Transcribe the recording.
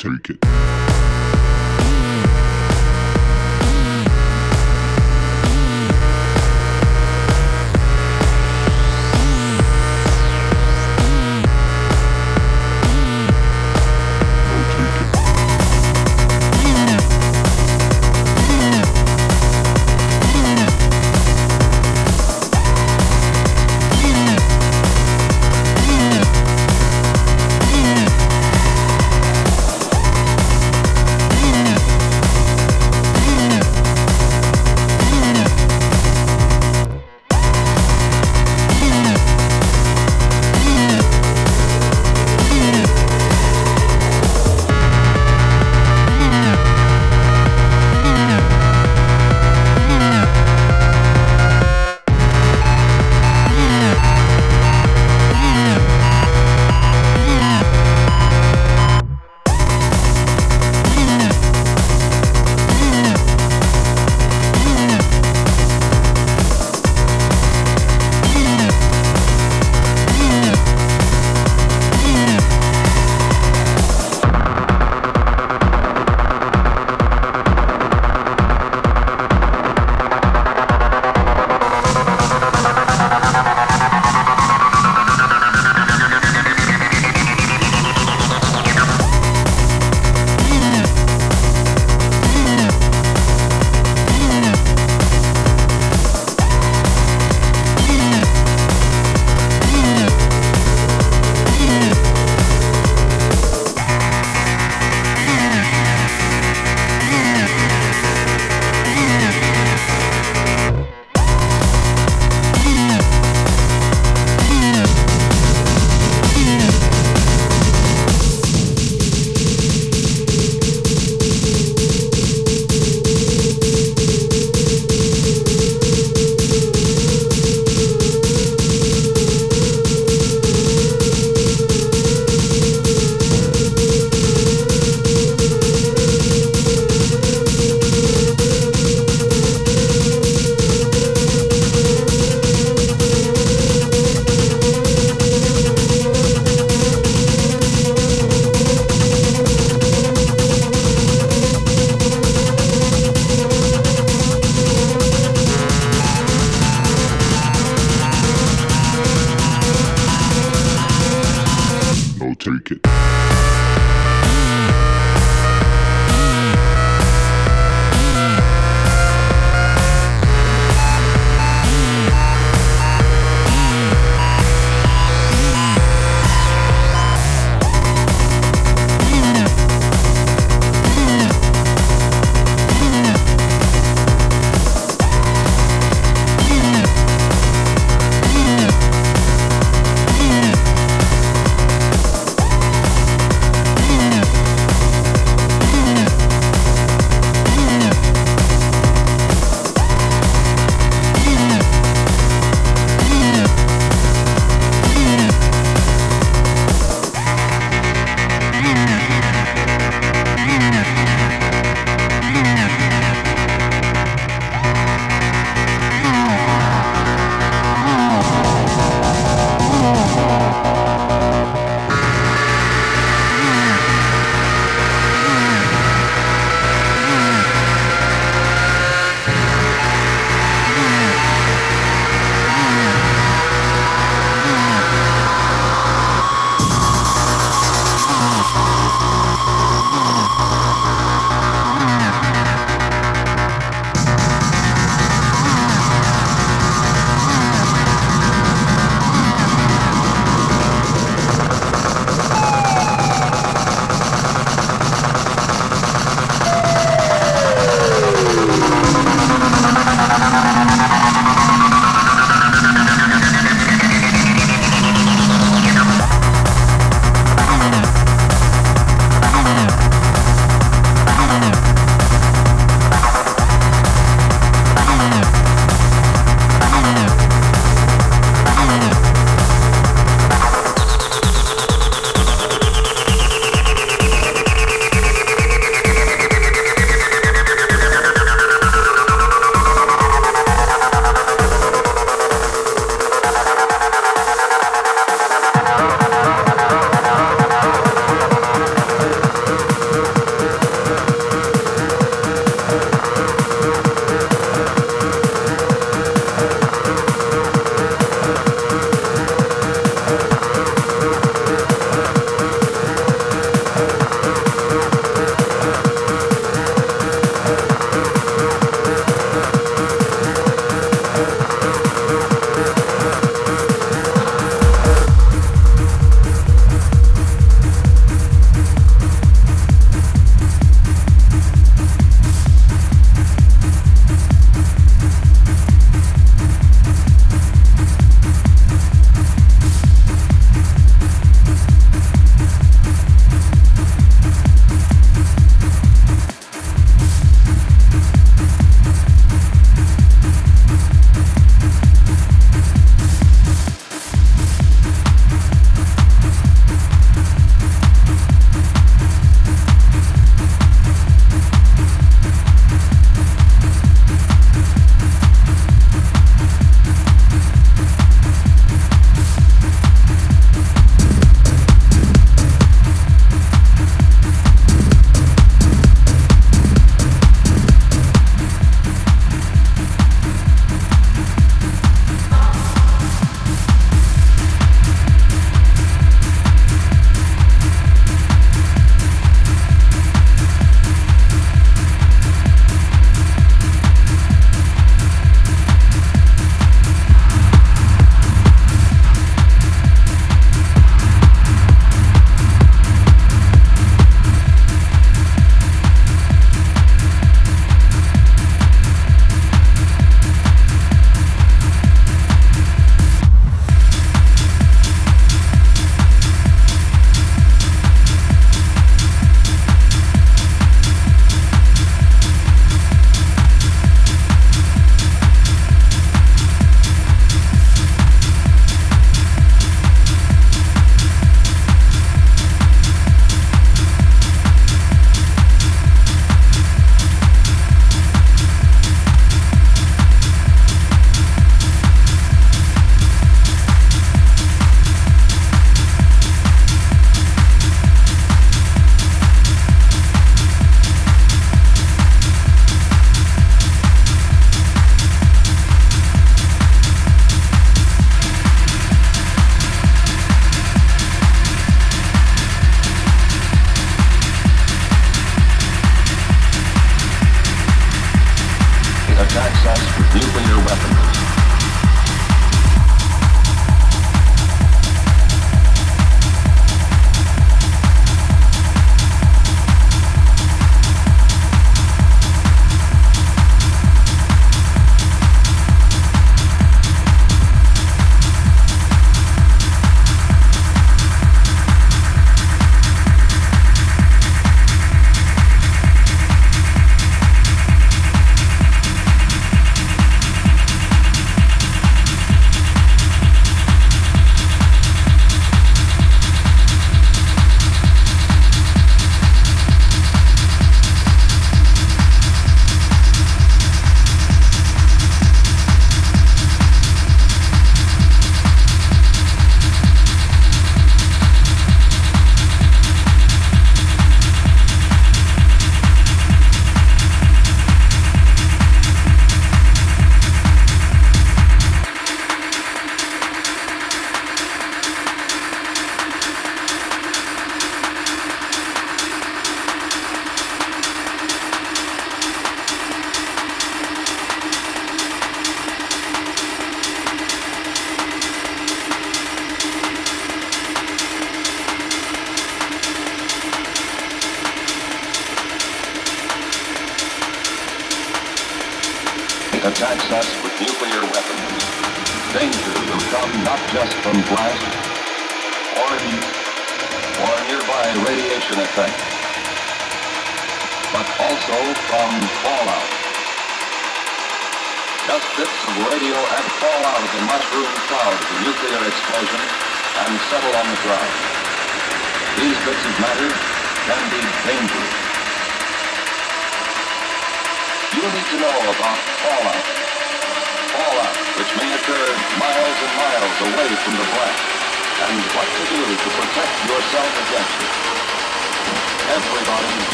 take it.